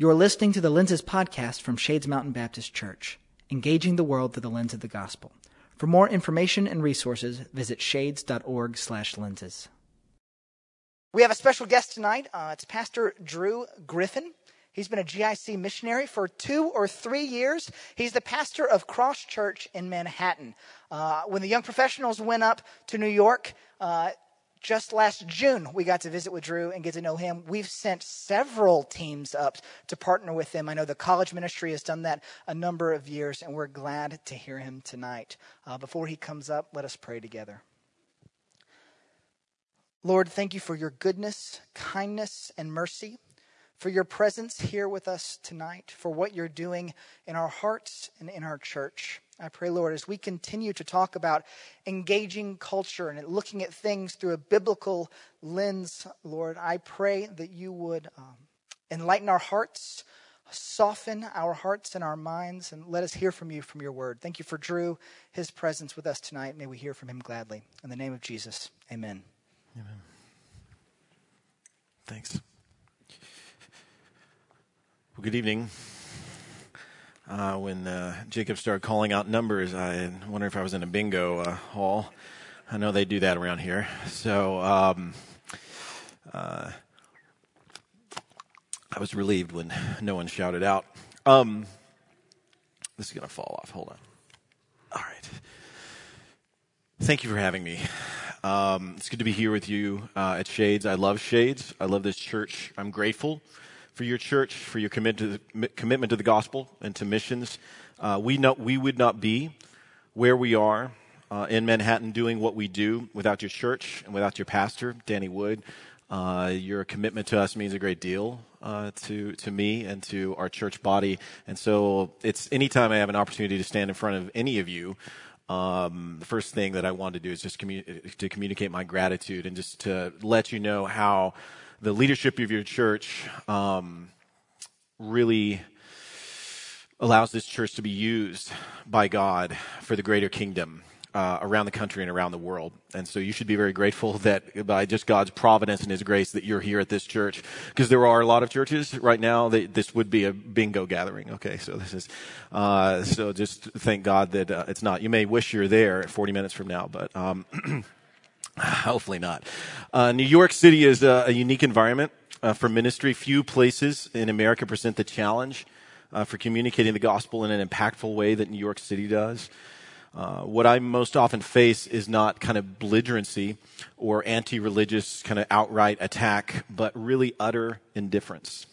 You're listening to the Lenses podcast from Shades Mountain Baptist Church, engaging the world through the lens of the gospel. For more information and resources, visit shades.org/lenses. We have a special guest tonight. Uh, it's Pastor Drew Griffin. He's been a GIC missionary for two or three years. He's the pastor of Cross Church in Manhattan. Uh, when the young professionals went up to New York, uh, just last June, we got to visit with Drew and get to know him. We've sent several teams up to partner with him. I know the college ministry has done that a number of years, and we're glad to hear him tonight. Uh, before he comes up, let us pray together. Lord, thank you for your goodness, kindness, and mercy, for your presence here with us tonight, for what you're doing in our hearts and in our church. I pray, Lord, as we continue to talk about engaging culture and looking at things through a biblical lens, Lord, I pray that you would um, enlighten our hearts, soften our hearts and our minds, and let us hear from you from your word. Thank you for Drew, his presence with us tonight. May we hear from him gladly. In the name of Jesus, amen. Amen. Thanks. Well, good evening. Uh, when uh, Jacob started calling out numbers, I wonder if I was in a bingo uh, hall. I know they do that around here. So um, uh, I was relieved when no one shouted out. Um, this is going to fall off. Hold on. All right. Thank you for having me. Um, it's good to be here with you uh, at Shades. I love Shades. I love this church. I'm grateful for your church, for your commitment to, commitment to the gospel and to missions. Uh, we, know, we would not be where we are uh, in Manhattan doing what we do without your church and without your pastor, Danny Wood. Uh, your commitment to us means a great deal uh, to to me and to our church body. And so, it's anytime I have an opportunity to stand in front of any of you, um, the first thing that I want to do is just commu- to communicate my gratitude and just to let you know how the leadership of your church um, really allows this church to be used by God for the greater kingdom. Uh, around the country and around the world. And so you should be very grateful that by just God's providence and His grace that you're here at this church. Because there are a lot of churches right now that this would be a bingo gathering. Okay, so this is, uh, so just thank God that uh, it's not. You may wish you're there 40 minutes from now, but, um, Hopefully not. Uh, New York City is a, a unique environment uh, for ministry. Few places in America present the challenge uh, for communicating the gospel in an impactful way that New York City does. Uh, what I most often face is not kind of belligerency or anti religious kind of outright attack, but really utter indifference.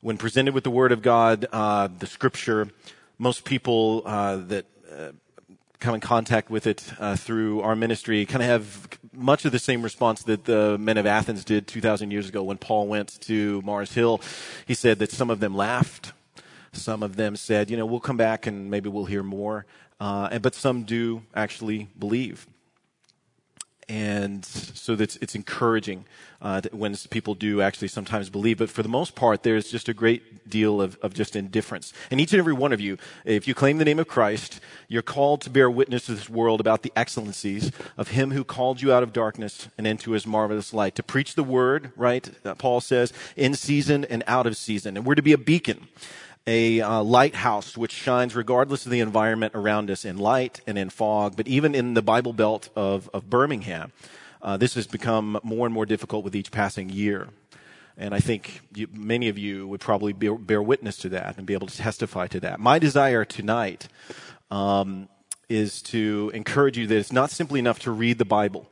When presented with the Word of God, uh, the Scripture, most people uh, that come in contact with it uh, through our ministry kind of have much of the same response that the men of Athens did 2,000 years ago when Paul went to Mars Hill. He said that some of them laughed. Some of them said, you know, we'll come back and maybe we'll hear more. Uh, but some do actually believe and so that's it's encouraging uh, when people do actually sometimes believe. But for the most part, there's just a great deal of, of just indifference. And each and every one of you, if you claim the name of Christ, you're called to bear witness to this world about the excellencies of Him who called you out of darkness and into His marvelous light. To preach the word, right? Paul says, in season and out of season, and we're to be a beacon a uh, lighthouse which shines regardless of the environment around us in light and in fog. But even in the Bible Belt of, of Birmingham, uh, this has become more and more difficult with each passing year. And I think you, many of you would probably bear, bear, witness to that and be able to testify to that. My desire tonight um, is to encourage you that it's not simply enough to read the Bible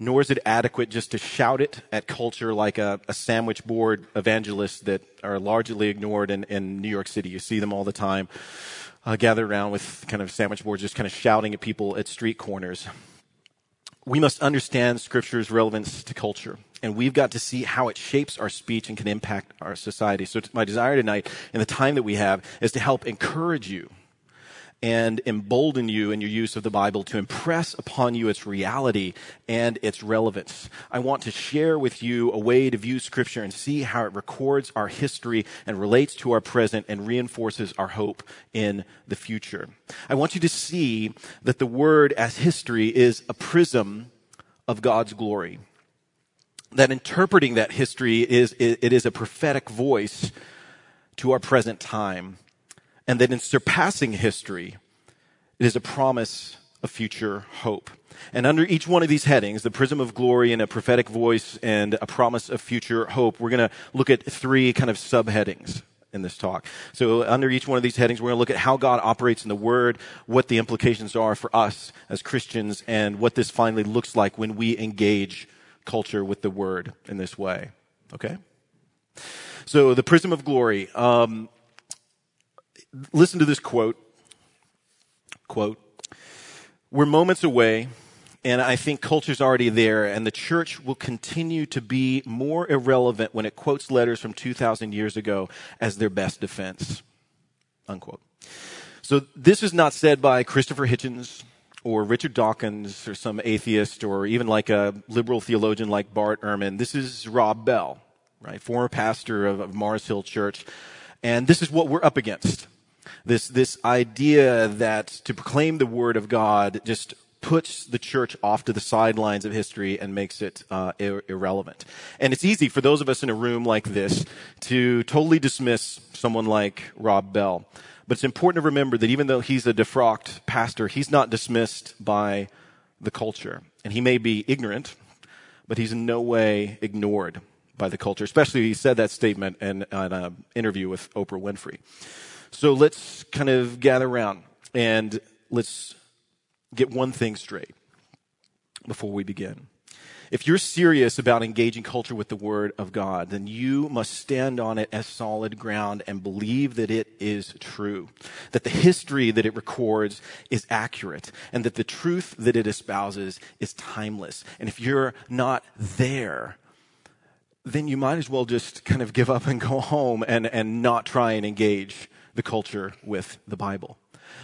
nor is it adequate just to shout it at culture like a, a sandwich board evangelists that are largely ignored in, in, New York City. You see them all the time, uh, gathered around with kind of sandwich boards, just kind of shouting at people at street corners. We must understand Scripture's relevance to culture, and we've got to see how it shapes our speech and can impact our society. So, my desire tonight, in the time that we have, is to help encourage you and embolden you in your use of the Bible to impress upon you its reality and its relevance. I want to share with you a way to view Scripture and see how it records our history and relates to our present and reinforces our hope in the future. I want you to see that the Word as history is a prism of God's glory. That interpreting that history is, it is a prophetic voice to our present time, and that in surpassing history, it is a promise of future hope. And under each one of these headings, the prism of glory and a prophetic voice and a promise of future hope, we're going to look at three kind of subheadings in this talk. So under each one of these headings, we're going to look at how God operates in the Word, what the implications are for us as Christians, and what this finally looks like when we engage culture with the Word in this way. Okay? So the prism of glory. Um, listen to this quote. Quote. We're moments away and I think culture's already there, and the church will continue to be more irrelevant when it quotes letters from 2,000 years ago as their best defense. Unquote. So this is not said by Christopher Hitchens or Richard Dawkins or some atheist or even like a liberal theologian like Bart Ehrman. This is Rob Bell, right? Former pastor of, of Mars Hill Church. And this is what we're up against. This, this idea that to proclaim the word of God just puts the church off to the sidelines of history and makes it uh, ir- irrelevant. And it's easy for those of us in a room like this to totally dismiss someone like Rob Bell. But it's important to remember that even though he's a defrocked pastor, he's not dismissed by the culture. And he may be ignorant, but he's in no way ignored by the culture, especially he said that statement in, in an interview with Oprah Winfrey. So let's kind of gather around and let's get one thing straight before we begin. If you're serious about engaging culture with the Word of God, then you must stand on it as solid ground and believe that it is true, that the history that it records is accurate, and that the truth that it espouses is timeless. And if you're not there, then you might as well just kind of give up and go home and, and not try and engage the culture with the Bible.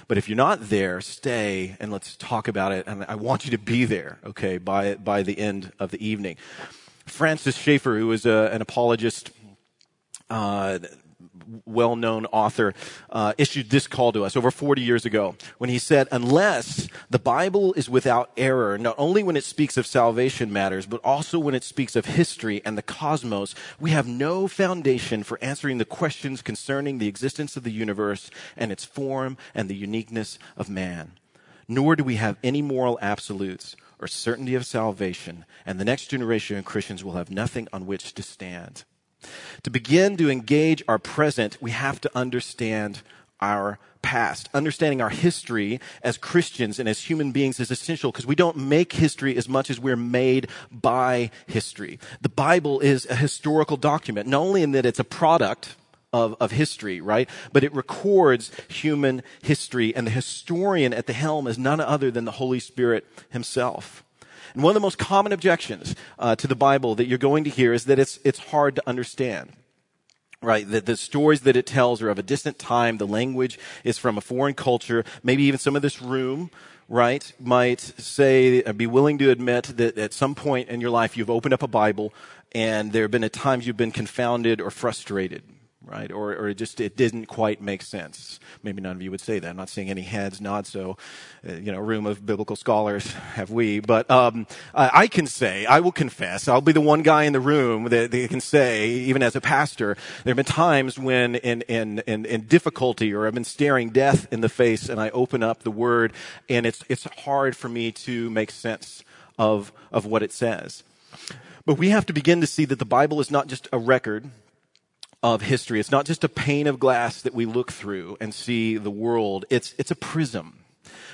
But if you're not there, stay and let's talk about it. And I want you to be there, okay, by, by the end of the evening. Francis Schaeffer, who is a, an apologist, uh, well known author, uh, issued this call to us over 40 years ago when he said, Unless the Bible is without error, not only when it speaks of salvation matters, but also when it speaks of history and the cosmos, we have no foundation for answering the questions concerning the existence of the universe and its form and the uniqueness of man. Nor do we have any moral absolutes or certainty of salvation, and the next generation of Christians will have nothing on which to stand. To begin to engage our present, we have to understand our past. Understanding our history as Christians and as human beings is essential because we don't make history as much as we're made by history. The Bible is a historical document, not only in that it's a product of, of history, right? But it records human history, and the historian at the helm is none other than the Holy Spirit himself. And one of the most common objections uh, to the Bible that you're going to hear is that it's, it's hard to understand. Right, that the stories that it tells are of a distant time. The language is from a foreign culture. Maybe even some of this room, right, might say, uh, be willing to admit that at some point in your life you've opened up a Bible and there have been at times you've been confounded or frustrated right? Or, or it just it didn't quite make sense. Maybe none of you would say that. I'm not seeing any heads nod. So, uh, you know, room of biblical scholars have we. But um, I, can say, I will confess, I'll be the one guy in the room that, that can say, even as a pastor, there have been times when in, in in in difficulty or I've been staring death in the face, and I open up the Word, and it's it's hard for me to make sense of of what it says. But we have to begin to see that the Bible is not just a record of history. It's not just a pane of glass that we look through and see the world. It's, it's a prism,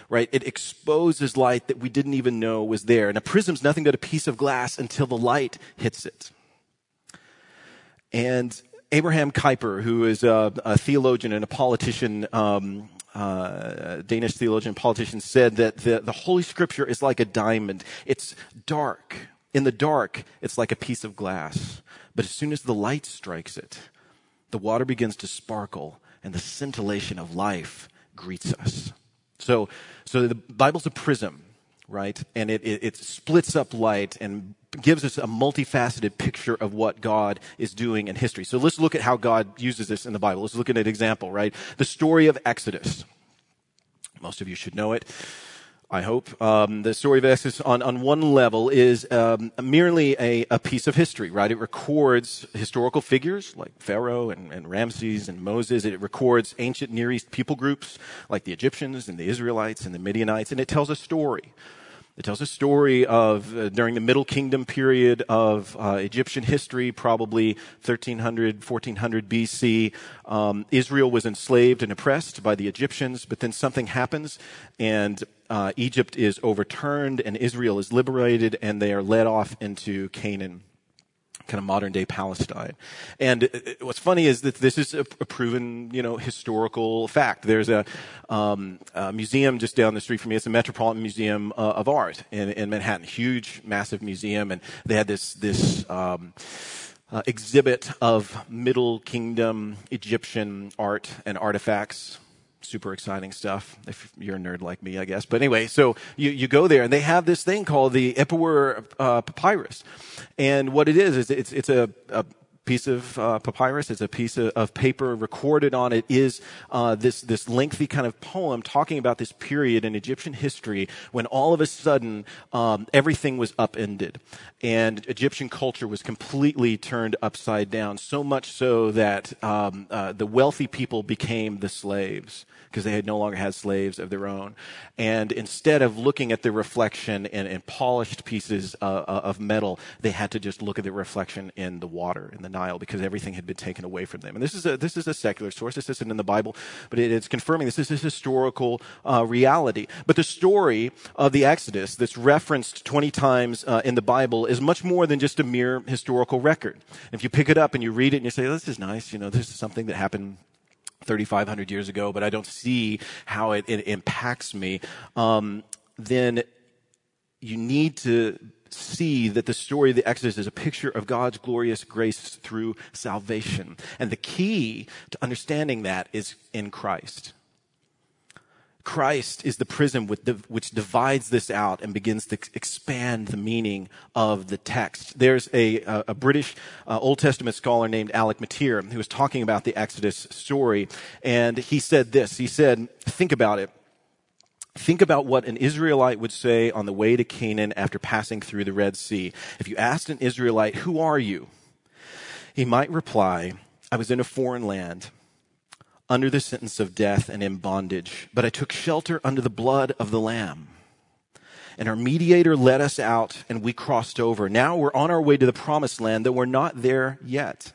right? It exposes light that we didn't even know was there. And a prism's nothing but a piece of glass until the light hits it. And Abraham Kuyper, who is a, a theologian and a politician, um, uh, Danish theologian and politician, said that the, the Holy Scripture is like a diamond. It's dark. In the dark, it's like a piece of glass. But as soon as the light strikes it, the water begins to sparkle and the scintillation of life greets us. So, so the Bible's a prism, right? And it, it, it, splits up light and gives us a multifaceted picture of what God is doing in history. So let's look at how God uses this in the Bible. Let's look at an example, right? The story of Exodus. Most of you should know it. I hope. Um, the story of Exodus, on, on one level, is um, merely a, a, piece of history, right? It records historical figures like Pharaoh and, and Ramses and Moses. It records ancient Near East people groups like the Egyptians and the Israelites and the Midianites, and it tells a story it tells a story of uh, during the Middle Kingdom period of uh, Egyptian history, probably 1300, 1400 BC. Um, Israel was enslaved and oppressed by the Egyptians, but then something happens and uh, Egypt is overturned and Israel is liberated and they are led off into Canaan kind of modern day Palestine. And what's funny is that this is a, a proven, you know, historical fact. There's a, um, a, museum just down the street from me. It's the Metropolitan Museum uh, of Art in, in, Manhattan. Huge, massive museum, and they had this this. Um, uh, exhibit of Middle Kingdom Egyptian art and artifacts super exciting stuff if you're a nerd like me, I guess. But anyway, so you, you go there and they have this thing called the Ipuwer uh, papyrus. And what it is, is it's, it's a, a piece of uh, papyrus. It's a piece of, of, paper. Recorded on it is uh, this this lengthy kind of poem talking about this period in Egyptian history when all of a sudden um, everything was upended and Egyptian culture was completely turned upside down. So much so that um, uh, the wealthy people became the slaves because they had no longer had slaves of their own. And instead of looking at the reflection in, in polished pieces uh, uh, of metal, they had to just look at the reflection in the water in the Nile because everything had been taken away from them. And this is a this is a secular source. This isn't in the Bible, but it, it's confirming this is a historical uh, reality. But the story of the Exodus that's referenced 20 times uh, in the Bible is much more than just a mere historical record. If you pick it up and you read it and you say, "This is nice," you know, this is something that happened 3,500 years ago, but I don't see how it, it impacts me, um, then you need to see that the story of the Exodus is a picture of God's glorious grace through salvation. And the key to understanding that is in Christ. Christ is the prism which divides this out and begins to expand the meaning of the text. There's a, a British uh, Old Testament scholar named Alec Motyer who was talking about the Exodus story, and he said this. He said, think about it. Think about what an Israelite would say on the way to Canaan after passing through the Red Sea. If you asked an Israelite, who are you? He might reply, I was in a foreign land under the sentence of death and in bondage, but I took shelter under the blood of the Lamb. And our mediator led us out and we crossed over. Now we're on our way to the promised land that we're not there yet.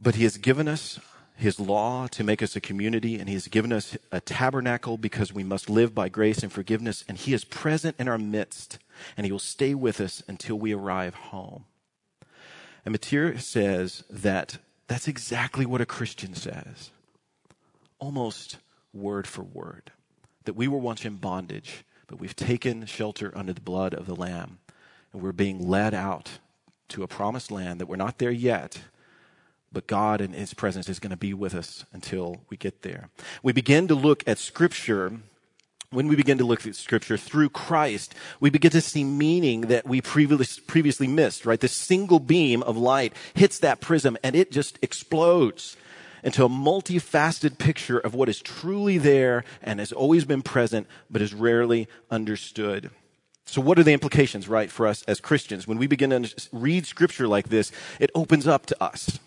But he has given us his law to make us a community and he has given us a tabernacle because we must live by grace and forgiveness and he is present in our midst and he will stay with us until we arrive home. And Motyer says that that's exactly what a Christian says, almost word for word. That we were once in bondage, but we've taken shelter under the blood of the Lamb, and we're being led out to a promised land that we're not there yet, but God and His presence is going to be with us until we get there. We begin to look at Scripture when we begin to look at scripture through Christ, we begin to see meaning that we previously missed, right? This single beam of light hits that prism and it just explodes into a multifaceted picture of what is truly there and has always been present, but is rarely understood. So what are the implications, right, for us as Christians? When we begin to read scripture like this, it opens up to us.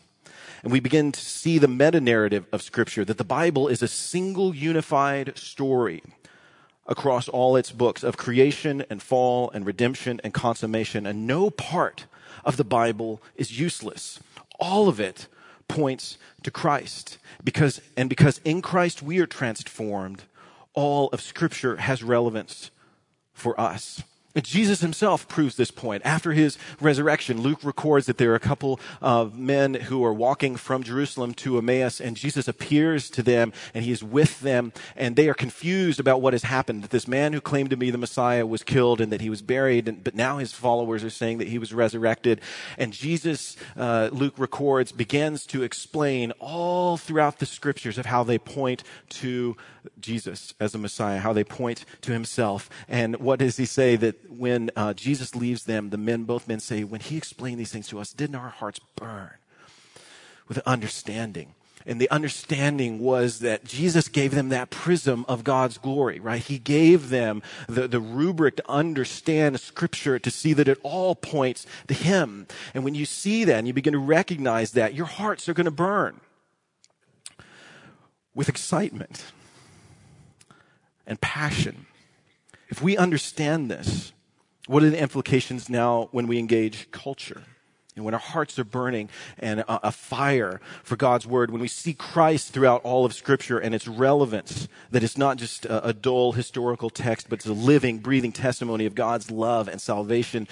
And we begin to see the meta narrative of scripture, that the Bible is a single unified story across all its books of creation and fall and redemption and consummation. And no part of the Bible is useless. All of it points to Christ. Because, and because in Christ we are transformed, all of Scripture has relevance for us. Jesus himself proves this point. After his resurrection, Luke records that there are a couple of men who are walking from Jerusalem to Emmaus, and Jesus appears to them, and he is with them, and they are confused about what has happened. That this man who claimed to be the Messiah was killed, and that he was buried, and, but now his followers are saying that he was resurrected. And Jesus, uh, Luke records, begins to explain all throughout the scriptures of how they point to Jesus as a Messiah, how they point to himself. And what does he say that when uh, Jesus leaves them, the men, both men say, when he explained these things to us, didn't our hearts burn with understanding? and the understanding was that Jesus gave them that prism of God's glory, right? He gave them the, the rubric to understand Scripture, to see that it all points to Him. And when you see that and you begin to recognize that, your hearts are going to burn with excitement and passion. If we understand this, what are the implications now when we engage culture? And when our hearts are burning and a, a, fire for God's word, when we see Christ throughout all of Scripture and its relevance, that it's not just a, a dull historical text, but it's a living, breathing testimony of God's love and salvation.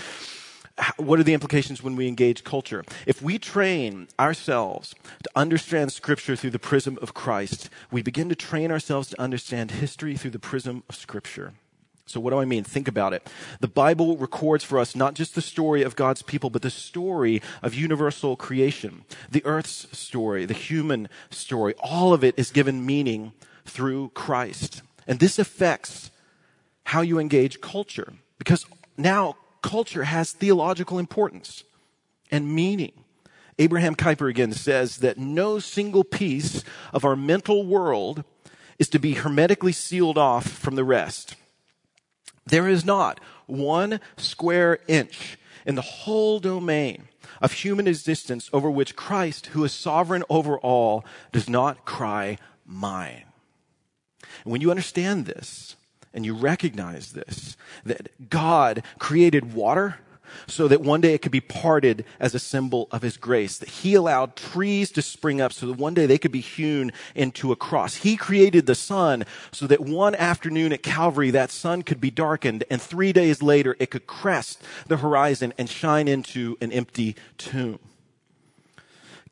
What are the implications when we engage culture? If we train ourselves to understand Scripture through the prism of Christ, we begin to train ourselves to understand history through the prism of Scripture. So, what do I mean? Think about it. The Bible records for us not just the story of God's people, but the story of universal creation, the earth's story, the human story. All of it is given meaning through Christ. And this affects how you engage culture, because now culture has theological importance and meaning. Abraham Kuyper again says that no single piece of our mental world is to be hermetically sealed off from the rest. There is not one square inch in the whole domain of human existence over which Christ, who is sovereign over all, does not cry, Mine. And when you understand this and you recognize this, that God created water so that one day it could be parted as a symbol of his grace. That he allowed trees to spring up so that one day they could be hewn into a cross. He created the sun so that one afternoon at Calvary that sun could be darkened and three days later it could crest the horizon and shine into an empty tomb.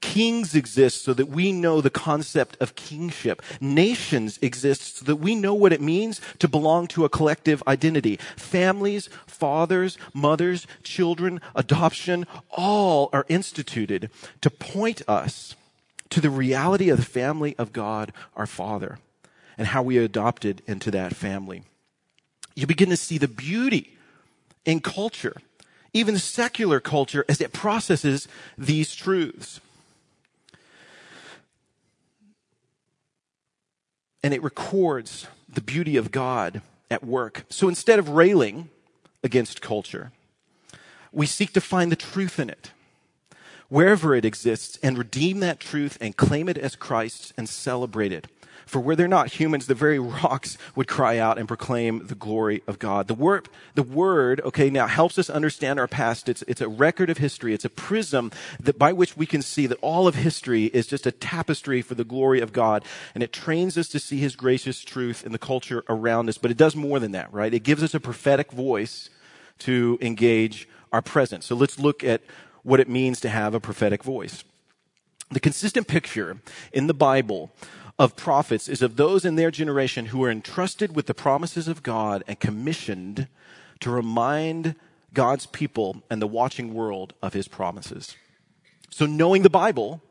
Kings exist so that we know the concept of kingship. Nations exist so that we know what it means to belong to a collective identity. Families, fathers, mothers, children, adoption, all are instituted to point us to the reality of the family of God, our Father, and how we are adopted into that family. You begin to see the beauty in culture, even secular culture, as it processes these truths. And it records the beauty of God at work. So instead of railing against culture, we seek to find the truth in it, wherever it exists, and redeem that truth and claim it as Christ's and celebrate it. For were there not humans, the very rocks would cry out and proclaim the glory of God. The word, the word, okay, now helps us understand our past. It's, it's a record of history. It's a prism that by which we can see that all of history is just a tapestry for the glory of God. And it trains us to see his gracious truth in the culture around us. But it does more than that, right? It gives us a prophetic voice to engage our present. So let's look at what it means to have a prophetic voice. The consistent picture in the Bible of prophets is of those in their generation who are entrusted with the promises of God and commissioned to remind God's people and the watching world of his promises. So knowing the Bible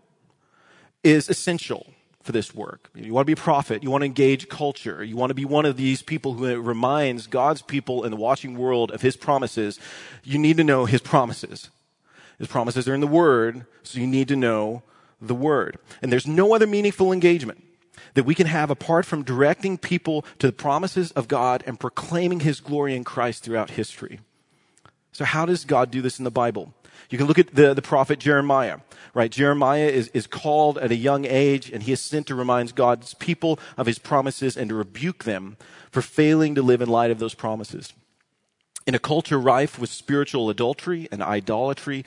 is essential for this work. You want to be a prophet, you want to engage culture, you want to be one of these people who reminds God's people and the watching world of his promises, you need to know his promises. His promises are in the word, so you need to know the word. And there's no other meaningful engagement that we can have apart from directing people to the promises of God and proclaiming his glory in Christ throughout history. So how does God do this in the Bible? You can look at the, the prophet Jeremiah, right? Jeremiah is, is called at a young age and he is sent to remind God's people of his promises and to rebuke them for failing to live in light of those promises. In a culture rife with spiritual adultery and idolatry,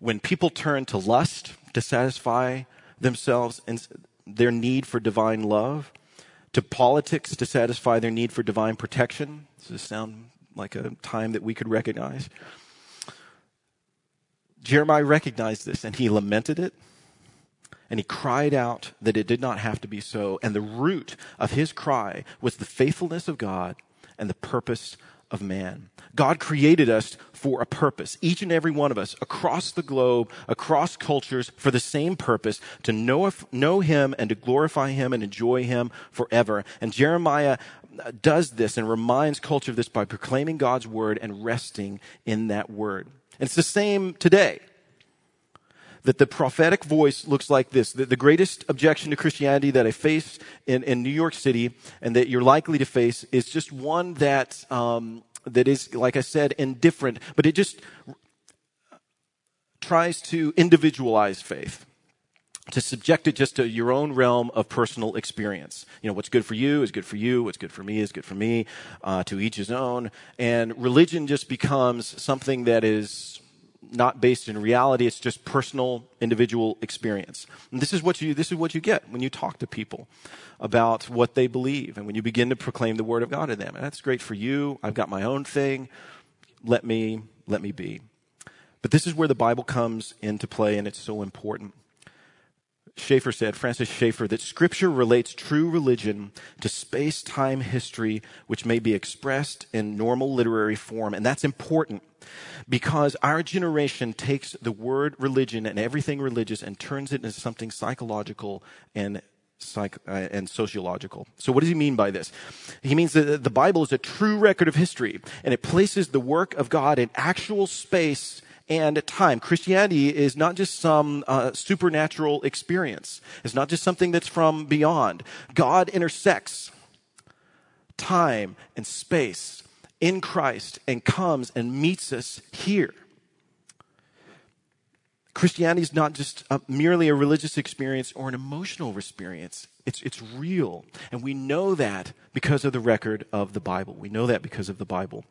when people turn to lust to satisfy themselves and their need for divine love, to politics to satisfy their need for divine protection. Does this sound like a time that we could recognize? Jeremiah recognized this and he lamented it and he cried out that it did not have to be so. And the root of his cry was the faithfulness of God and the purpose of man. God created us for a purpose, each and every one of us across the globe, across cultures, for the same purpose to know, know Him and to glorify Him and enjoy Him forever. And Jeremiah uh, does this and reminds culture of this by proclaiming God's word and resting in that word. And it's the same today. that the prophetic voice looks like this. The, the greatest objection to Christianity that I face in, in New York City and that you're likely to face is just one that, um, that is, like I said, indifferent, but it just tries to individualize faith to subject it just to your own realm of personal experience. You know, what's good for you is good for you, what's good for me is good for me, uh, to each his own. And religion just becomes something that is not based in reality. It's just personal, individual experience. And this is what you, this is what you get when you talk to people about what they believe and when you begin to proclaim the word of God to them. And that's great for you. I've got my own thing. Let me, let me be. But this is where the Bible comes into play and it's so important. Schaeffer said, Francis Schaeffer, that scripture relates true religion to space time history, which may be expressed in normal literary form. And that's important because our generation takes the word religion and everything religious and turns it into something psychological and Psych, uh, and sociological. So what does he mean by this? He means that the Bible is a true record of history and it places the work of God in actual space and time. Christianity is not just some uh, supernatural experience. It's not just something that's from beyond. God intersects time and space in Christ and comes and meets us here. Christianity is not just a, merely a religious experience or an emotional experience. It's, it's real. And we know that because of the record of the Bible. We know that because of the Bible.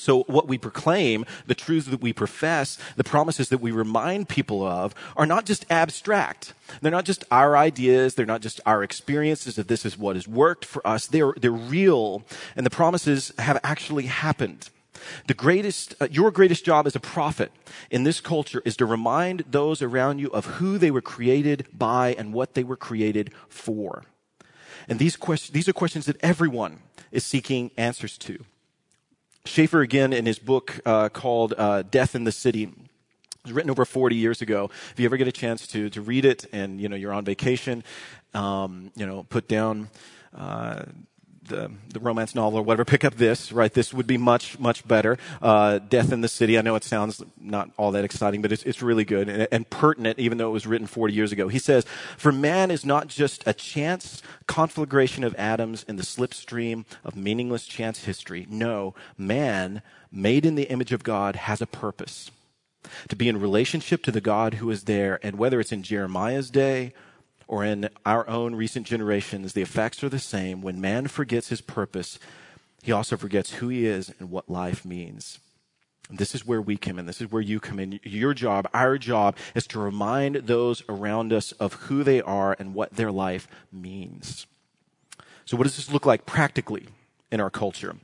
So what we proclaim, the truths that we profess, the promises that we remind people of are not just abstract. They're not just our ideas. They're not just our experiences of this is what has worked for us. They're, they're real and the promises have actually happened. The greatest, uh, your greatest job as a prophet in this culture is to remind those around you of who they were created by and what they were created for. And these questions, these are questions that everyone is seeking answers to. Schaeffer, again, in his book uh, called uh, Death in the City, it was written over 40 years ago. If you ever get a chance to, to read it and, you know, you're on vacation, um, you know, put down, uh, the, the romance novel or whatever, pick up this, right? This would be much, much better. Uh, Death in the City. I know it sounds not all that exciting, but it's, it's really good and, and pertinent, even though it was written 40 years ago. He says, For man is not just a chance conflagration of atoms in the slipstream of meaningless chance history. No, man, made in the image of God, has a purpose. To be in relationship to the God who is there, and whether it's in Jeremiah's day or in our own recent generations, the effects are the same. When man forgets his purpose, he also forgets who he is and what life means. This is where we come in. This is where you come in. Your job, our job, is to remind those around us of who they are and what their life means. So, what does this look like practically in our culture?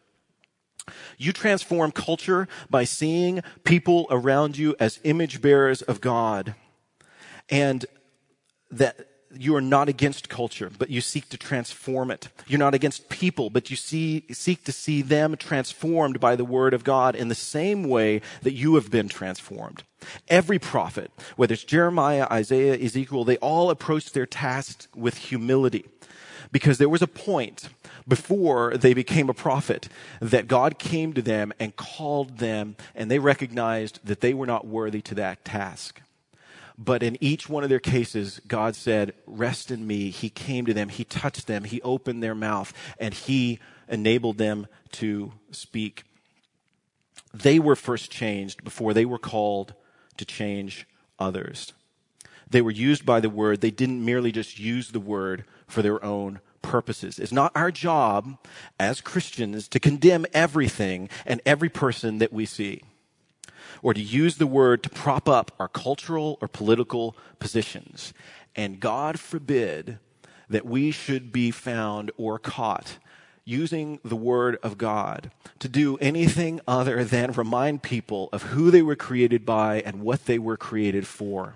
You transform culture by seeing people around you as image bearers of God. And that you are not against culture, but you seek to transform it. You're not against people, but you see, seek to see them transformed by the word of God in the same way that you have been transformed. Every prophet, whether it's Jeremiah, Isaiah, Ezekiel, they all approached their task with humility because there was a point before they became a prophet that God came to them and called them and they recognized that they were not worthy to that task. But in each one of their cases, God said, Rest in me. He came to them, He touched them, He opened their mouth, and He enabled them to speak. They were first changed before they were called to change others. They were used by the word. They didn't merely just use the word for their own purposes. It's not our job as Christians to condemn everything and every person that we see or to use the word to prop up our cultural or political positions. And God forbid that we should be found or caught using the word of God to do anything other than remind people of who they were created by and what they were created for.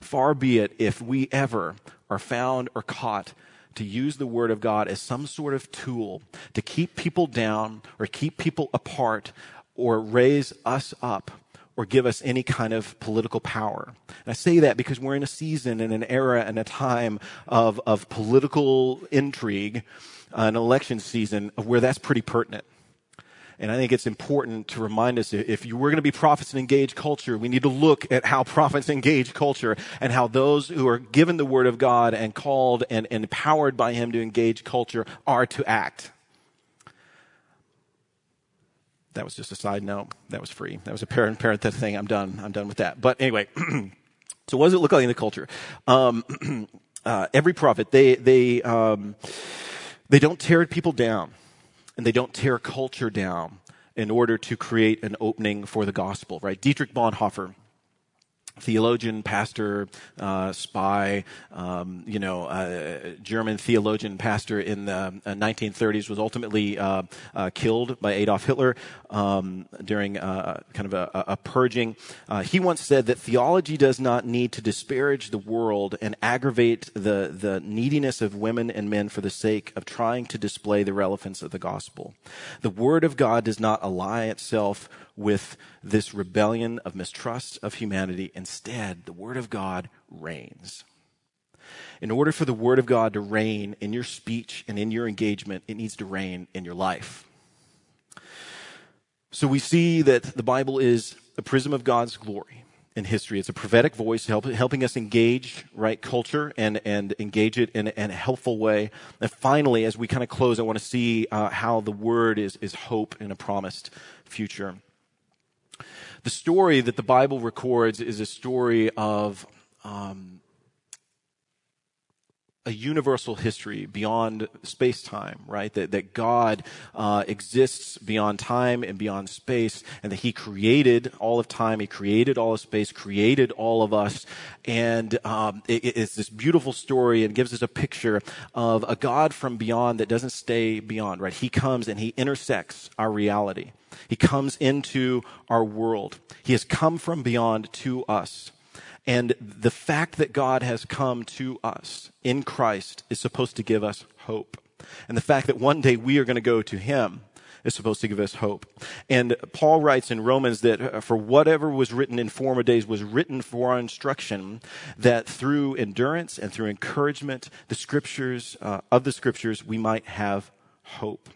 Far be it if we ever are found or caught to use the word of God as some sort of tool to keep people down or keep people apart or raise us up or give us any kind of political power. And I say that because we're in a season and an era and a time of, of political intrigue, uh, an election season where that's pretty pertinent. And I think it's important to remind us if you were going to be prophets and engage culture, we need to look at how prophets engage culture and how those who are given the word of God and called and, and empowered by him to engage culture are to act. That was just a side note. That was free. That was a parent parent thing. I'm done. I'm done with that. But anyway, so what does it look like in the culture? Um, uh, every prophet, they they um, they don't tear people down and they don't tear culture down in order to create an opening for the gospel, right? Dietrich Bonhoeffer, theologian, pastor, uh, spy, um, you know, uh, German theologian, pastor in the uh, 1930s was ultimately uh, uh, killed by Adolf Hitler um, during uh, kind of a, a purging. he once said that theology does not need to disparage the world and aggravate the, the neediness of women and men for the sake of trying to display the relevance of the gospel. The Word of God does not ally itself with this rebellion of mistrust of humanity. Instead, the Word of God reigns. In order for the Word of God to reign in your speech and in your engagement, it needs to reign in your life. So we see that the Bible is a prism of God's glory in history. It's a prophetic voice help, helping us engage right culture and and engage it in, in a helpful way. And finally, as we kind of close, I want to see uh, how the word is is hope in a promised future. The story that the Bible records is a story of um, a universal history beyond space time, right? That, that God uh, exists beyond time and beyond space, and that He created all of time, He created all of space, created all of us. And um, it, it's this beautiful story and gives us a picture of a God from beyond that doesn't stay beyond, right? He comes and He intersects our reality. He comes into our world. He has come from beyond to us. And the fact that God has come to us in Christ is supposed to give us hope. And the fact that one day we are going to go to Him is supposed to give us hope. And Paul writes in Romans that uh, for whatever was written in former days was written for our instruction, that through endurance and through encouragement, the scriptures, uh, of the scriptures, we might have hope.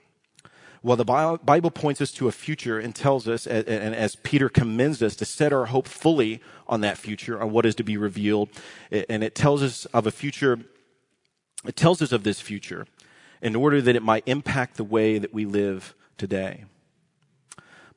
Well, the Bible points us to a future and tells us, and as Peter commends us, to set our hope fully on that future, on what is to be revealed. And it tells us of a future, it tells us of this future in order that it might impact the way that we live today.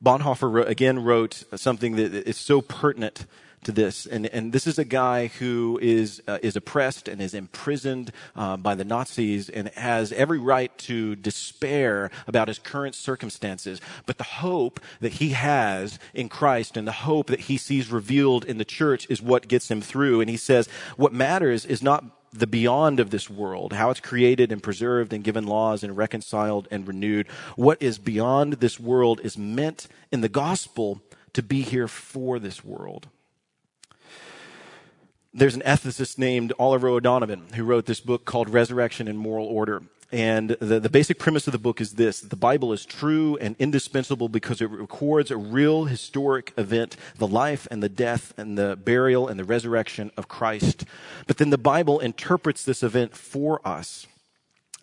Bonhoeffer again wrote something that is so pertinent to this. And, and this is a guy who is, uh, is oppressed and is imprisoned uh, by the Nazis and has every right to despair about his current circumstances. But the hope that he has in Christ and the hope that he sees revealed in the church is what gets him through. And he says, what matters is not the beyond of this world, how it's created and preserved and given laws and reconciled and renewed. What is beyond this world is meant in the gospel to be here for this world there's an ethicist named Oliver O'Donovan who wrote this book called Resurrection and Moral Order. And the, the basic premise of the book is this the Bible is true and indispensable because it records a real historic event, the life and the death and the burial and the resurrection of Christ. But then the Bible interprets this event for us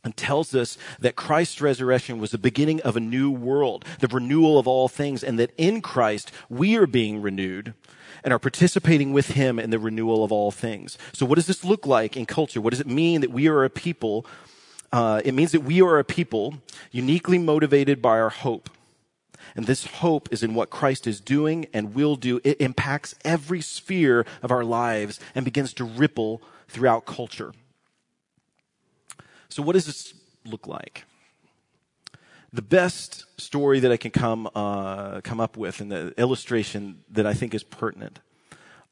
and tells us that Christ's resurrection was the beginning of a new world, the renewal of all things, and that in Christ we are being renewed and are participating with him in the renewal of all things. So what does this look like in culture? What does it mean that we are a people? Uh, it means that we are a people uniquely motivated by our hope. And this hope is in what Christ is doing and will do. It impacts every sphere of our lives and begins to ripple throughout culture. So what does this look like? the best story that I can come uh, come up with, and the illustration that I think is pertinent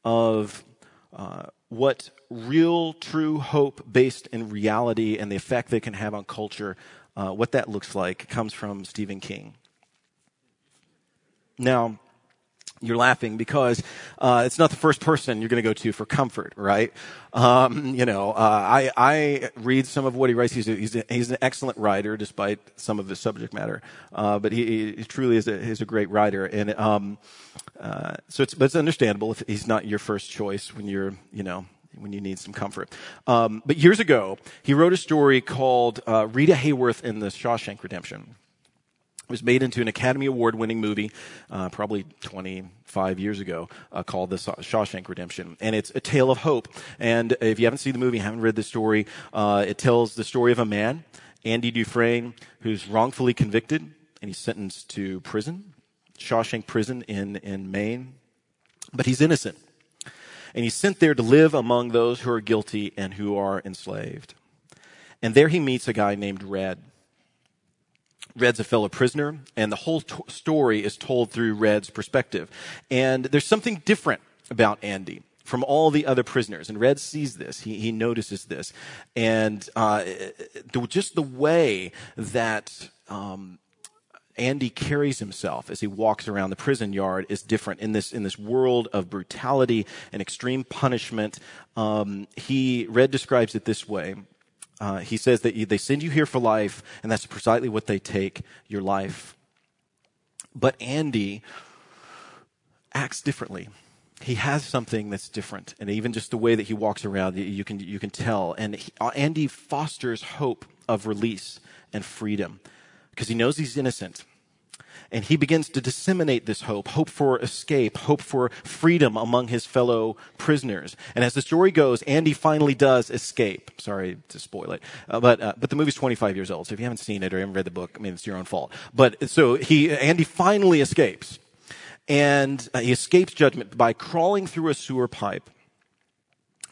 of uh, what real, true hope based in reality and the effect they can have on culture, uh, what that looks like, comes from Stephen King. Now, you're laughing because uh, it's not the first person you're going to go to for comfort, right? Um, you know, uh, I, I read some of what he writes. He's, a, he's, a, he's an excellent writer, despite some of his subject matter. Uh, but he, he, truly is a, he's a great writer, and um, uh, so it's but it's understandable if he's not your first choice when you're you know when you need some comfort. Um, but years ago, he wrote a story called uh, Rita Hayworth in the Shawshank Redemption. It was made into an Academy Award winning movie uh, probably 25 years ago uh, called The Shawshank Redemption. And it's a tale of hope. And if you haven't seen the movie, haven't read the story, uh, it tells the story of a man, Andy Dufresne, who's wrongfully convicted and he's sentenced to prison, Shawshank Prison in, in Maine. But he's innocent. And he's sent there to live among those who are guilty and who are enslaved. And there he meets a guy named Red Red's a fellow prisoner, and the whole t- story is told through Red's perspective. And there's something different about Andy from all the other prisoners. And Red sees this, he, he notices this. And uh, just the way that um, Andy carries himself as he walks around the prison yard is different in this in this world of brutality and extreme punishment. Um, he Red describes it this way: uh, he says that you, they send you here for life, and that's precisely what they take your life. But Andy acts differently. He has something that's different, and even just the way that he walks around, you can you can tell. And he, uh, Andy fosters hope of release and freedom because he knows he's innocent and he begins to disseminate this hope, hope for escape, hope for freedom among his fellow prisoners. And as the story goes, Andy finally does escape. Sorry to spoil it, uh, but uh, but the movie's 25 years old, so if you haven't seen it or haven't read the book, I mean it's your own fault. But so he Andy finally escapes, and uh, he escapes judgment by crawling through a sewer pipe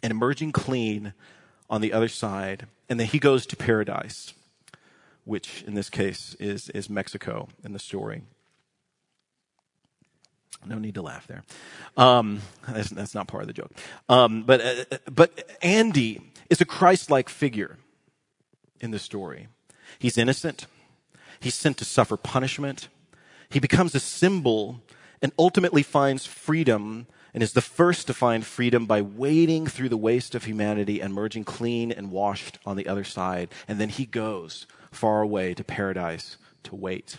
and emerging clean on the other side, and then he goes to paradise which in this case is, is Mexico in the story. No need to laugh there. Um, that's, that's, not part of the joke. Um, but, uh, but Andy is a Christ like figure in the story. He's innocent, he's sent to suffer punishment, he becomes a symbol and ultimately finds freedom and is the first to find freedom by wading through the waste of humanity and merging clean and washed on the other side. And then he goes far away to paradise to wait.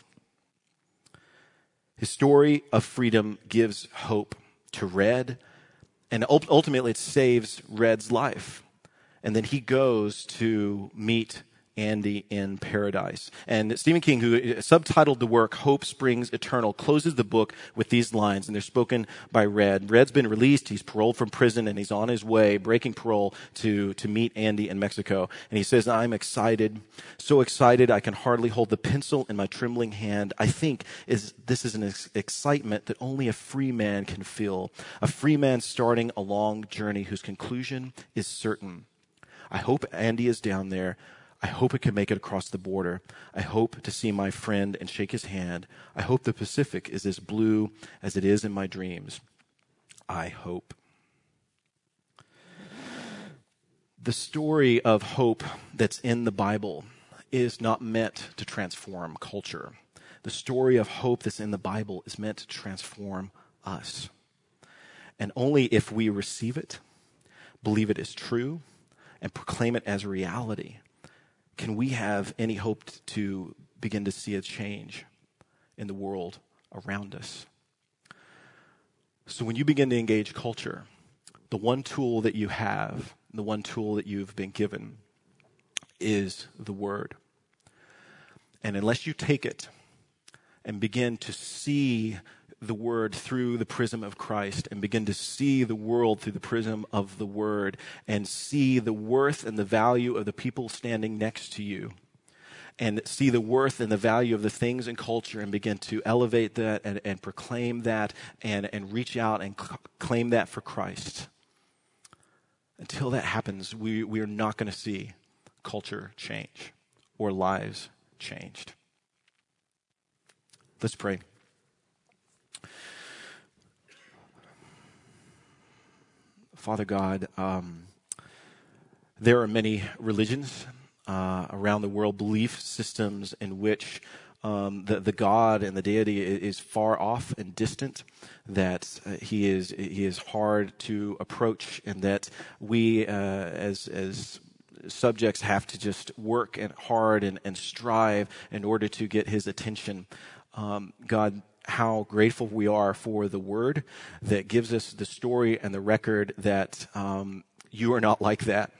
His story of freedom gives hope to Red, and ultimately it saves Red's life. And then he goes to meet Andy in Paradise. And Stephen King, who subtitled the work Hope Springs Eternal, closes the book with these lines, and they're spoken by Red. Red's been released, he's paroled from prison, and he's on his way, breaking parole, to, to meet Andy in Mexico. And he says, I'm excited, so excited I can hardly hold the pencil in my trembling hand. I think is, this is an ex- excitement that only a free man can feel. A free man starting a long journey whose conclusion is certain. I hope Andy is down there. I hope it can make it across the border. I hope to see my friend and shake his hand. I hope the Pacific is as blue as it is in my dreams. I hope. The story of hope that's in the Bible is not meant to transform culture. The story of hope that's in the Bible is meant to transform us. And only if we receive it, believe it is true, and proclaim it as reality can we have any hope to begin to see a change in the world around us? So, when you begin to engage culture, the one tool that you have, the one tool that you've been given, is the Word. And unless you take it and begin to see the word through the prism of Christ and begin to see the world through the prism of the word and see the worth and the value of the people standing next to you and see the worth and the value of the things in culture and begin to elevate that and, and proclaim that and, and reach out and cl- claim that for Christ. Until that happens, we, we are not going to see culture change or lives changed. Let's pray. Father God, um, there are many religions uh, around the world, belief systems in which um, the, the God and the deity is far off and distant, that uh, he is he is hard to approach, and that we uh, as as subjects have to just work and hard and, and strive in order to get his attention. Um, God, how grateful we are for the word that gives us the story and the record that um, you are not like that.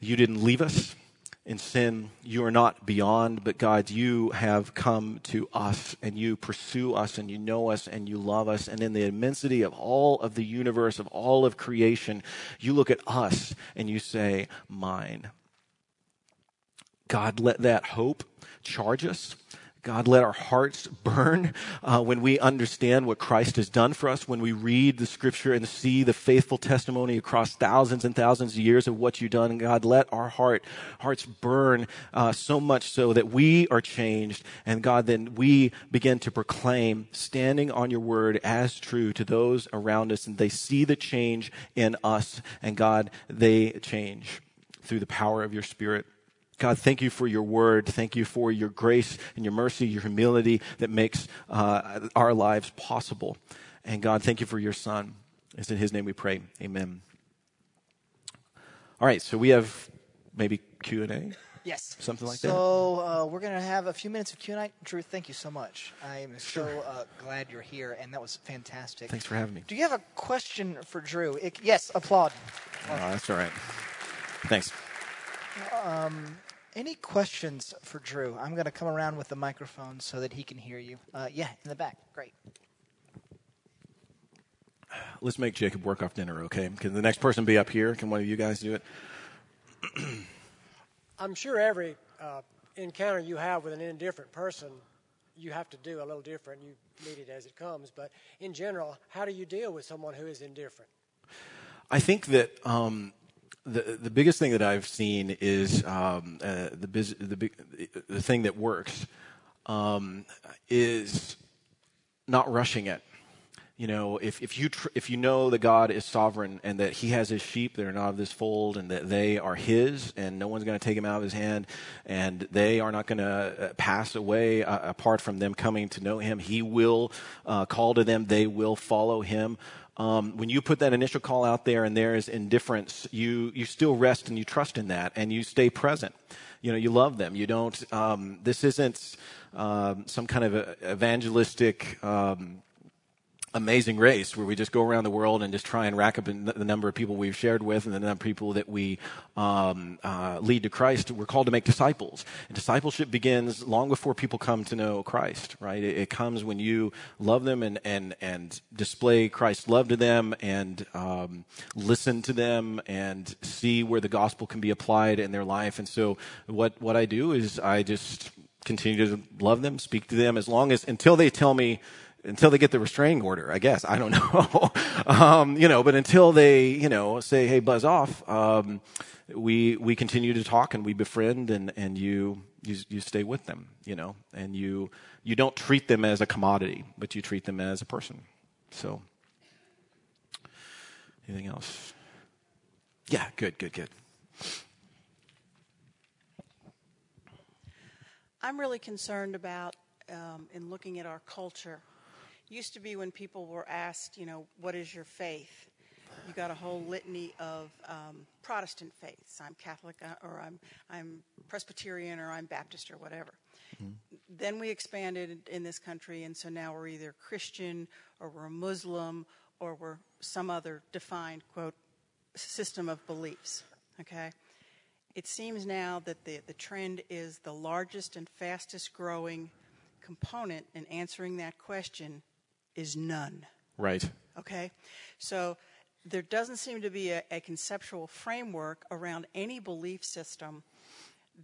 You didn't leave us. in sin. You are not beyond, but God, you have come to us and you pursue us and you know us and you love us. And in the immensity of all of the universe, of all of creation, you look at us and you say, Mine. God, let that hope charge us. God, let our hearts burn uh, when we understand what Christ has done for us, when we read the scripture and see the faithful testimony across thousands and thousands of years of what you've done. God, let our heart, hearts burn uh, so much so that we are changed. And God, then we begin to proclaim, standing on your word as true to those around us, and they see the change in us. And God, they change through the power of your spirit. God, thank you for your word. Thank you for your grace and your mercy, your humility that makes uh, our lives possible. And God, thank you for your son. It's in his name we pray. Amen. All right, so we have maybe Q&A? Yes. Something like so, that? So uh, we're going to have a few minutes of Q&A. Drew, thank you so much. I am sure. so uh, glad you're here, and that was fantastic. Thanks for having me. Do you have a question for Drew? It, yes, applaud. Oh, that's all right. Thanks. Um, any questions for Drew? I'm going to come around with the microphone so that he can hear you. Uh, yeah, in the back. Great. Let's make Jacob work off dinner, okay? Can the next person be up here? Can one of you guys do it? I'm sure every uh, encounter you have with an indifferent person, you have to do a little different. You meet it as it comes. But in general, how do you deal with someone who is indifferent? I think that um, the the biggest thing that I've seen is um, uh, the, the the thing that works um, is not rushing it. You know, if, if you tr- if you know that God is sovereign and that He has His sheep that are not of this fold and that they are His and no one's going to take them out of His hand and they are not going to uh, pass away uh, apart from them coming to know Him, He will uh, call to them. They will follow Him um, when you put that initial call out there and there is indifference, you, you still rest and you trust in that and you stay present. You know, you love them. You don't, um, this isn't um, some kind of evangelistic um, amazing race where we just go around the world and just try and rack up the number of people we've shared with and the number of people that we um, uh, lead to Christ. We're called to make disciples. And discipleship begins long before people come to know Christ, right? It, it comes when you love them and, and, and display Christ's love to them and um, listen to them and see where the gospel can be applied in their life. And so what, what I do is I just continue to love them, speak to them as long as, until they tell me, until they get the restraining order, I guess. I don't know. um, you know, but until they, you know, say, hey, buzz off, um, we, we continue to talk and we befriend and, and you, you, you stay with them, you know, and you, you don't treat them as a commodity, but you treat them as a person. So, anything else? Yeah, good, good, good. I'm really concerned about um, in looking at our culture used to be when people were asked, you know, what is your faith? You got a whole litany of um, Protestant faiths. I'm Catholic, uh, or I'm I'm Presbyterian, or I'm Baptist, or whatever. Mm-hmm. Then we expanded in this country, and so now we're either Christian, or we're Muslim, or we're some other defined quote system of beliefs. Okay. It seems now that the, the trend is the largest and fastest growing component in answering that question is none. Right. Okay? So there doesn't seem to be a, a, conceptual framework around any belief system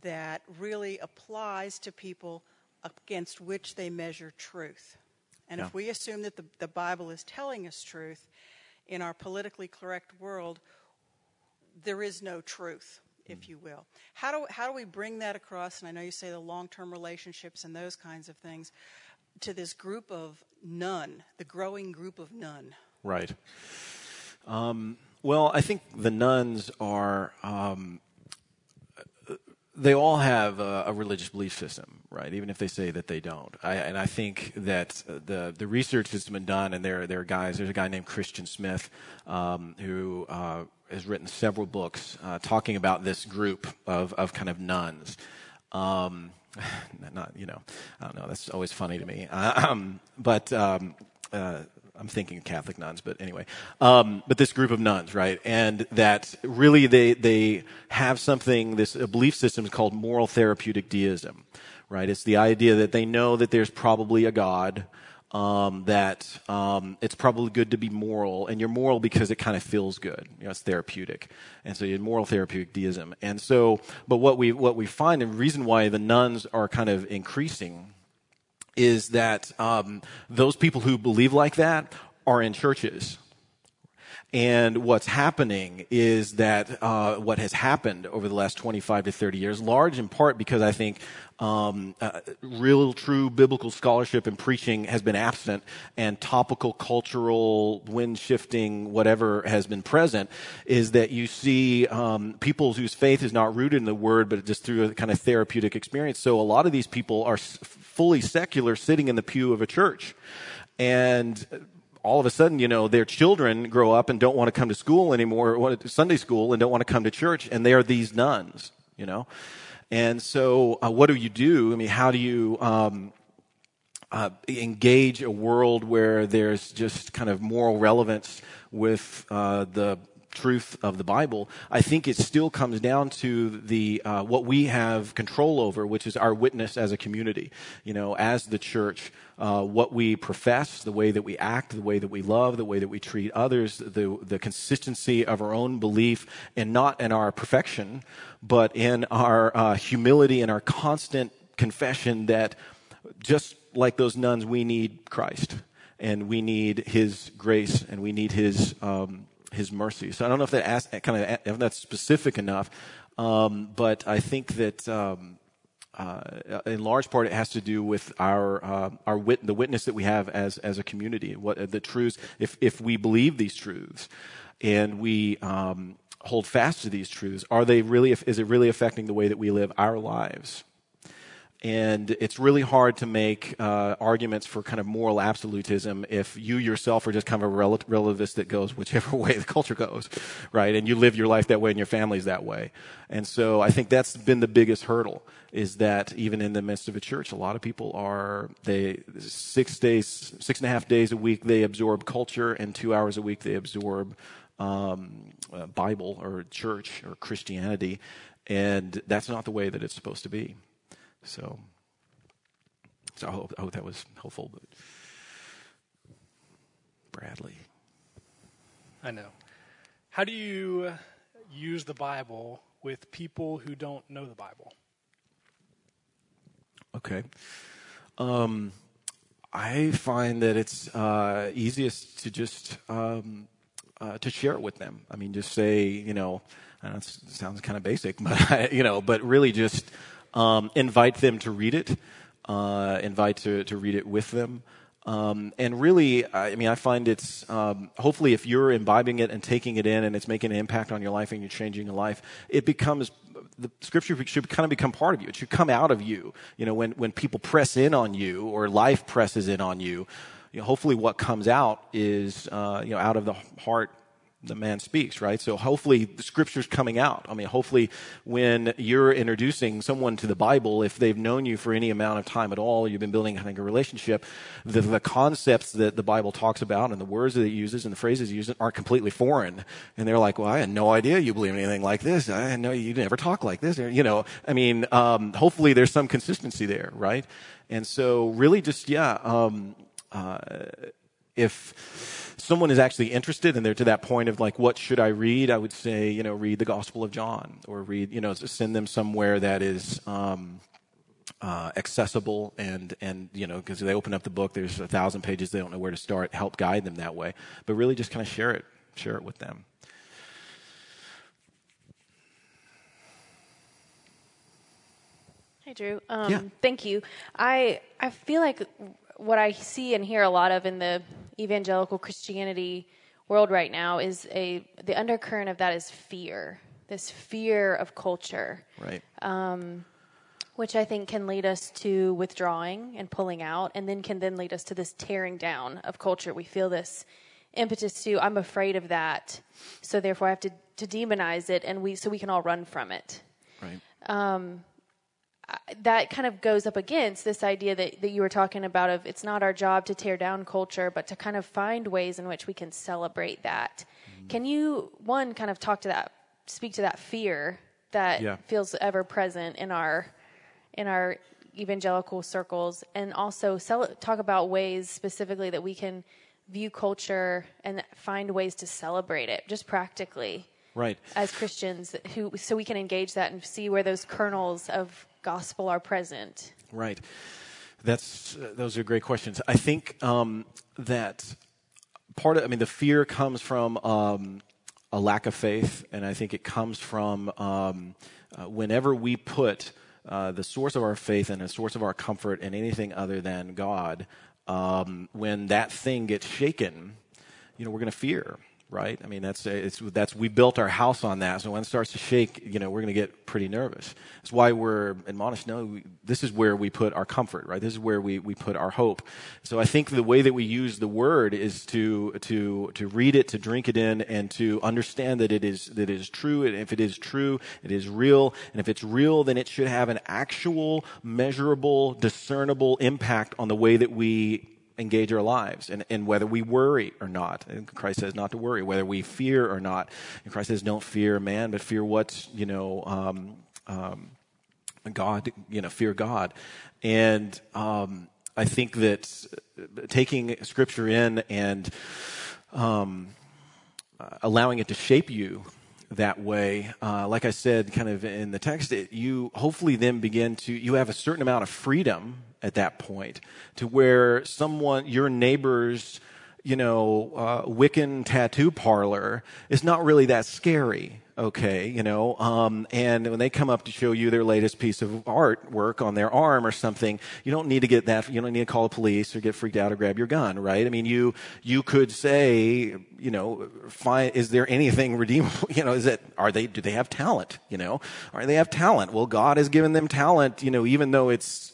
that really applies to people against which they measure truth. And yeah. if we assume that the, the Bible is telling us truth, in our politically correct world, there is no truth, if mm. you will. How do, how do we bring that across? And I know you say the long term relationships and those kinds of things to this group of none, the growing group of none? Right. Um, well, I think the nones are. Um, they all have a, a, religious belief system, right? Even if they say that they don't. I, and I think that the the research that's been done, and there there are guys. There's a guy named Christian Smith um, who uh, has written several books uh, talking about this group of of kind of nones. Um, not you know, I don't know. That's always funny to me. Uh, um, but um, uh, I'm thinking of Catholic nuns, but anyway, um, but this group of nones, right? And that really they they have something this a belief system is called moral therapeutic deism, right? It's the idea that they know that there's probably a God. Um, that um, it's probably good to be moral, and you're moral because it kind of feels good. You know, it's therapeutic, and so you're moral therapeutic deism. And so, but what we what we find, and reason why the nones are kind of increasing is that um, those people who believe like that are in churches. And what's happening is that uh, what has happened over the last 25 to 30 years, large in part because I think um, uh, real, true biblical scholarship and preaching has been absent, and topical, cultural, wind shifting, whatever has been present, is that you see um, people whose faith is not rooted in the Word, but just through a kind of therapeutic experience. So a lot of these people are fully secular, sitting in the pew of a church, and all of a sudden, you know, their children grow up and don't want to come to school anymore, Sunday school, and don't want to come to church, and they are these nones, you know. And so, uh, what do you do? I mean, how do you um, uh, engage a world where there's just kind of moral relevance with uh, the truth of the Bible, I think it still comes down to the uh, what we have control over, which is our witness as a community. You know, as the church, uh, what we profess, the way that we act, the way that we love, the way that we treat others, the the consistency of our own belief, and not in our perfection, but in our uh, humility and our constant confession that just like those nones, we need Christ and we need His grace and we need His um, his mercy. So I don't know if that kind of if that's specific enough, um, but I think that um, uh, in large part it has to do with our uh, our wit- the witness that we have as as a community. What the truths, if if we believe these truths, and we um, hold fast to these truths, are they really? Is it really affecting the way that we live our lives? And it's really hard to make uh, arguments for kind of moral absolutism if you yourself are just kind of a rel- relativist that goes whichever way the culture goes, right? And you live your life that way and your family's that way. And so I think that's been the biggest hurdle is that even in the midst of a church, a lot of people are, they, six days, six and a half days a week, they absorb culture and two hours a week they absorb um, uh, Bible or church or Christianity. And that's not the way that it's supposed to be. So, so I hope, I hope that was helpful. But Bradley. I know. How do you use the Bible with people who don't know the Bible? Okay. Um, I find that it's uh, easiest to just um, uh, to share it with them. I mean, just say, you know, I know it sounds kind of basic, but I, you know, but really just um, invite them to read it, uh, invite to, to read it with them. Um, and really, I mean, I find it's um, hopefully if you're imbibing it and taking it in and it's making an impact on your life and you're changing your life, it becomes the scripture should kind of become part of you. It should come out of you. You know, when, when people press in on you or life presses in on you, you know, hopefully what comes out is, uh, you know, out of the heart the man speaks, right? So hopefully the scripture's coming out. I mean, hopefully when you're introducing someone to the Bible, if they've known you for any amount of time at all, you've been building kind of a relationship, the, the concepts that the Bible talks about and the words that it uses and the phrases it uses aren't completely foreign. And they're like, well, I had no idea you believe anything like this. I know you never talk like this. You know, I mean, um, hopefully there's some consistency there, right? And so really just, yeah, um, uh, if someone is actually interested and they're to that point of like, what should I read? I would say, you know, read the Gospel of John or read, you know, send them somewhere that is, um, uh, accessible and and you know because they open up the book there's a thousand pages they don't know where to start help guide them that way but really just kind of share it share it with them Hi, Drew. Um, Yeah. Thank you. I I feel like what I see and hear a lot of in the evangelical Christianity world right now is a the undercurrent of that is fear. This fear of culture, right um, which I think can lead us to withdrawing and pulling out, and then can then lead us to this tearing down of culture. We feel this impetus to I'm afraid of that, so therefore I have to to demonize it, and we so we can all run from it. right um, that kind of goes up against this idea that, that you were talking about of it's not our job to tear down culture, but to kind of find ways in which we can celebrate that. Mm-hmm. Can you, one, kind of talk to that, speak to that fear that yeah. feels ever present in our in our evangelical circles, and also sell, talk about ways specifically that we can view culture and find ways to celebrate it, just practically right as christians who so we can engage that and see where those kernels of gospel are present? Right. That's uh, those are great questions. I think um, that part of I mean the fear comes from um, a lack of faith, and I think it comes from um, uh, whenever we put uh, the source of our faith and the source of our comfort in anything other than God. Um, when that thing gets shaken, you know we're going to fear right? I mean, that's it's that's we built our house on that. So when it starts to shake, you know, we're going to get pretty nervous. That's why we're admonished. No, we, this is where we put our comfort, right? This is where we, we put our hope. So I think the way that we use the word is to to to read it, to drink it in, and to understand that it is that it is true. And if it is true, it is real. And if it's real, then it should have an actual, measurable, discernible impact on the way that we engage our lives and, and whether we worry or not. And Christ says not to worry, whether we fear or not. And Christ says don't fear man, but fear what, you know, um, um, God, you know, fear God. And um, I think that taking scripture in and um, allowing it to shape you that way. Uh, like I said, kind of in the text, it, you hopefully then begin to, you have a certain amount of freedom at that point to where someone, your neighbor's, you know, uh, Wiccan tattoo parlor is not really that scary. Okay, you know, um, and when they come up to show you their latest piece of artwork on their arm or something, you don't need to get that. You don't need to call the police or get freaked out or grab your gun, right? I mean, you you could say, you know, find is there anything redeemable? You know, is it are they do they have talent? You know, are they have talent? Well, God has given them talent. You know, even though it's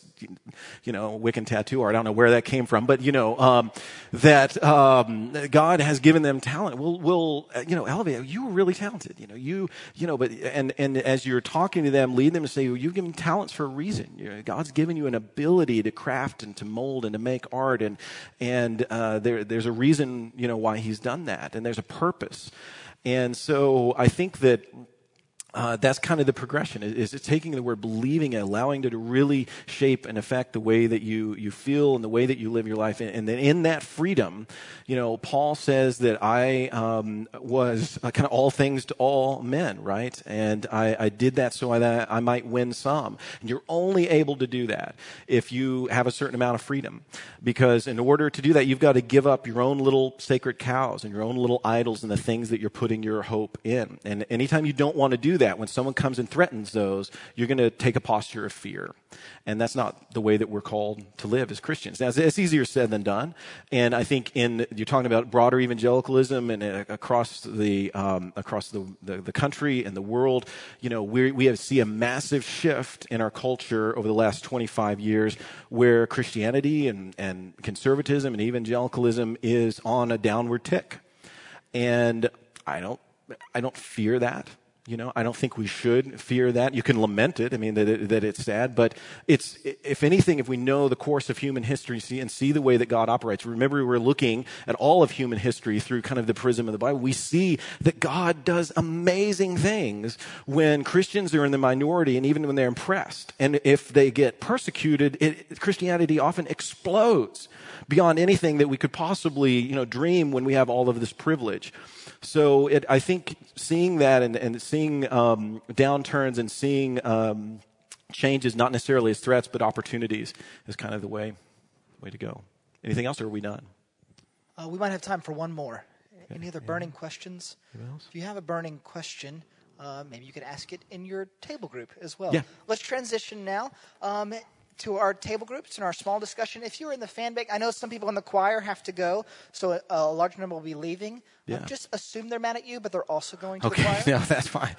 you know, Wiccan tattoo art. I don't know where that came from, but you know, um, that um, God has given them talent. Will will you know elevate? You were really talented. You know, you you know, but and and as you're talking to them, lead them to say, well, you've given talents for a reason. You know, God's given you an ability to craft and to mold and to make art, and and uh, there there's a reason you know why He's done that, and there's a purpose. And so I think that uh, that's kind of the progression is, is taking the word believing and allowing it to really shape and affect the way that you, you feel and the way that you live your life. And, and then in that freedom you know paul says that i um, was uh, kind of all things to all men right? And i, I did that so I, I might win some. And you're only able to do that if you have a certain amount of freedom. Because in order to do that you've got to give up your own little sacred cows and your own little idols and the things that you're putting your hope in. And anytime you don't want to do that that when someone comes and threatens those, you're going to take a posture of fear. And that's not the way that we're called to live as Christians. Now, it's easier said than done. And I think in, you're talking about broader evangelicalism and uh, across the, um, across the, the, the, country and the world, you know, we we have see a massive shift in our culture over the last 25 years where Christianity and, and conservatism and evangelicalism is on a downward tick. And I don't, I don't fear that. You know, I don't think we should fear that. You can lament it. I mean, that, it, that it's sad, but it's, if anything, if we know the course of human history and see the way that God operates, remember we're looking at all of human history through kind of the prism of the Bible. We see that God does amazing things when Christians are in the minority and even when they're impressed. And if they get persecuted, it, Christianity often explodes beyond anything that we could possibly, you know, dream when we have all of this privilege. So it, I think seeing that and, and seeing um, downturns and seeing um, changes, not necessarily as threats, but opportunities, is kind of the way, way to go. Anything else, or are we done? Uh, we might have time for one more. Any other burning questions? If you have a burning question, uh, maybe you could ask it in your table group as well. Yeah. Let's transition now. Um, to our table groups and our small discussion. If you're in the fan bake, I know some people in the choir have to go, so a, a large number will be leaving. Yeah. Um, just assume they're mad at you, but they're also going to okay. the choir. yeah, that's fine.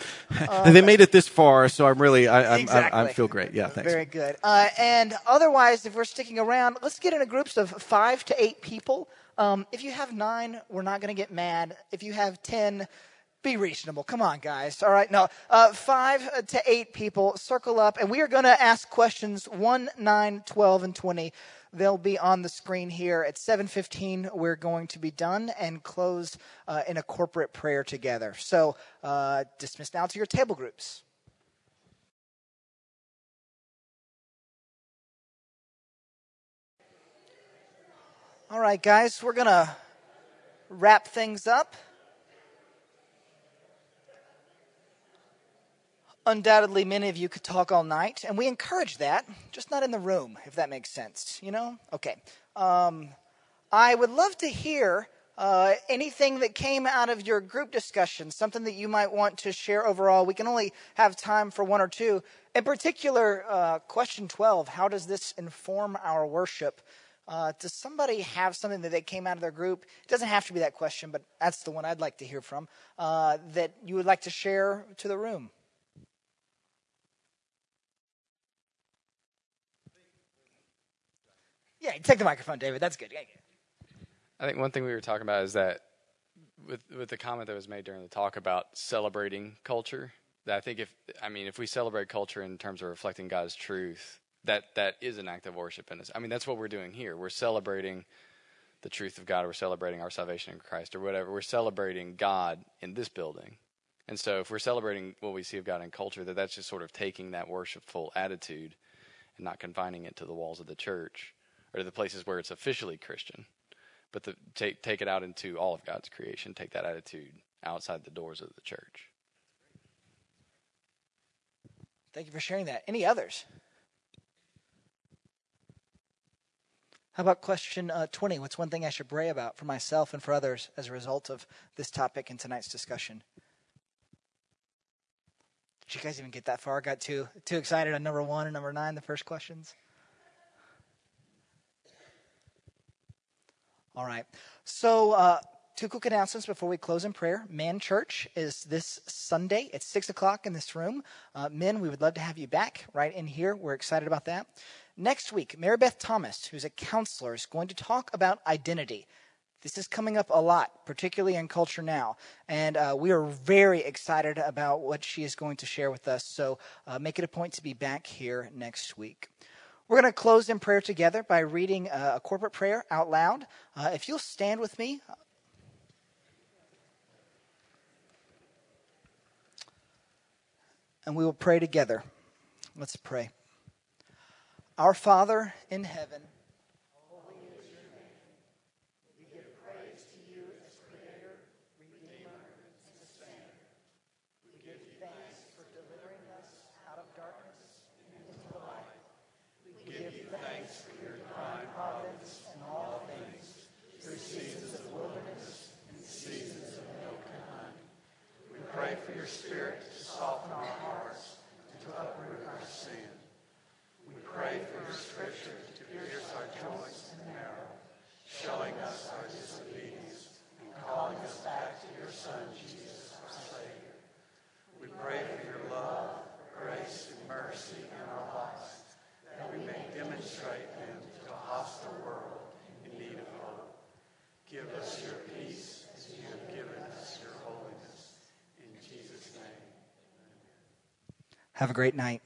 Um, they made it this far, so I'm really, I, I'm, exactly. I, I feel great. Yeah, thanks. Very good. Uh, and otherwise, if we're sticking around, let's get into groups of five to eight people. Um, if you have nine, we're not going to get mad. If you have ten, Be reasonable. Come on, guys. All right. No, uh, five to eight people circle up, and we are going to ask questions 1, 9, 12, and 20. They'll be on the screen here at 7:15. We're going to be done and close uh, in a corporate prayer together. So, uh, dismiss now to your table groups. All right, guys, we're going to wrap things up. Undoubtedly, many of you could talk all night, and we encourage that, just not in the room, if that makes sense. You know? Okay. Um, I would love to hear uh, anything that came out of your group discussion, something that you might want to share overall. We can only have time for one or two. In particular, uh, question 12 How does this inform our worship? Uh, does somebody have something that they came out of their group? It doesn't have to be that question, but that's the one I'd like to hear from uh, that you would like to share to the room. Yeah, take the microphone, David. That's good. I think one thing we were talking about is that with with the comment that was made during the talk about celebrating culture, that I think if I mean if we celebrate culture in terms of reflecting God's truth, that that is an act of worship in us. I mean, that's what we're doing here. We're celebrating the truth of God. We're celebrating our salvation in Christ, or whatever. We're celebrating God in this building. And so, if we're celebrating what we see of God in culture, that that's just sort of taking that worshipful attitude and not confining it to the walls of the church or the places where it's officially Christian, but to take take it out into all of God's creation. Take that attitude outside the doors of the church. Thank you for sharing that. Any others? How about question uh, 20? What's one thing I should pray about for myself and for others as a result of this topic in tonight's discussion? Did you guys even get that far? Got too too excited on number one and number nine, the first questions? All right. So, uh, two quick announcements before we close in prayer. Man Church is this Sunday at 6 o'clock in this room. Uh, men, we would love to have you back right in here. We're excited about that. Next week, Mary Beth Thomas, who's a counselor, is going to talk about identity. This is coming up a lot, particularly in culture now. And uh, we are very excited about what she is going to share with us. So uh, make it a point to be back here next week. We're going to close in prayer together by reading uh, a corporate prayer out loud. Uh, if you'll stand with me. And we will pray together. Let's pray. Our Father in heaven, holy is your name. We give praise to you as Creator, Redeemer, and Sustainer. We give thanks for delivering us out of darkness into the light. We give you thanks for your divine providence in all things, through seasons of wilderness and seasons of milk and honey. We pray for your Spirit to soften our hearts and to uproot our sin. We pray for your scripture to pierce our joints and marrow, showing us our disobedience and calling us back to your Son, Jesus, our Savior. We pray for your love, grace, and mercy in our lives, that we may demonstrate them to a hostile world in need of hope. Give us your peace as you have given us your holiness. In Jesus' name. Have a great night.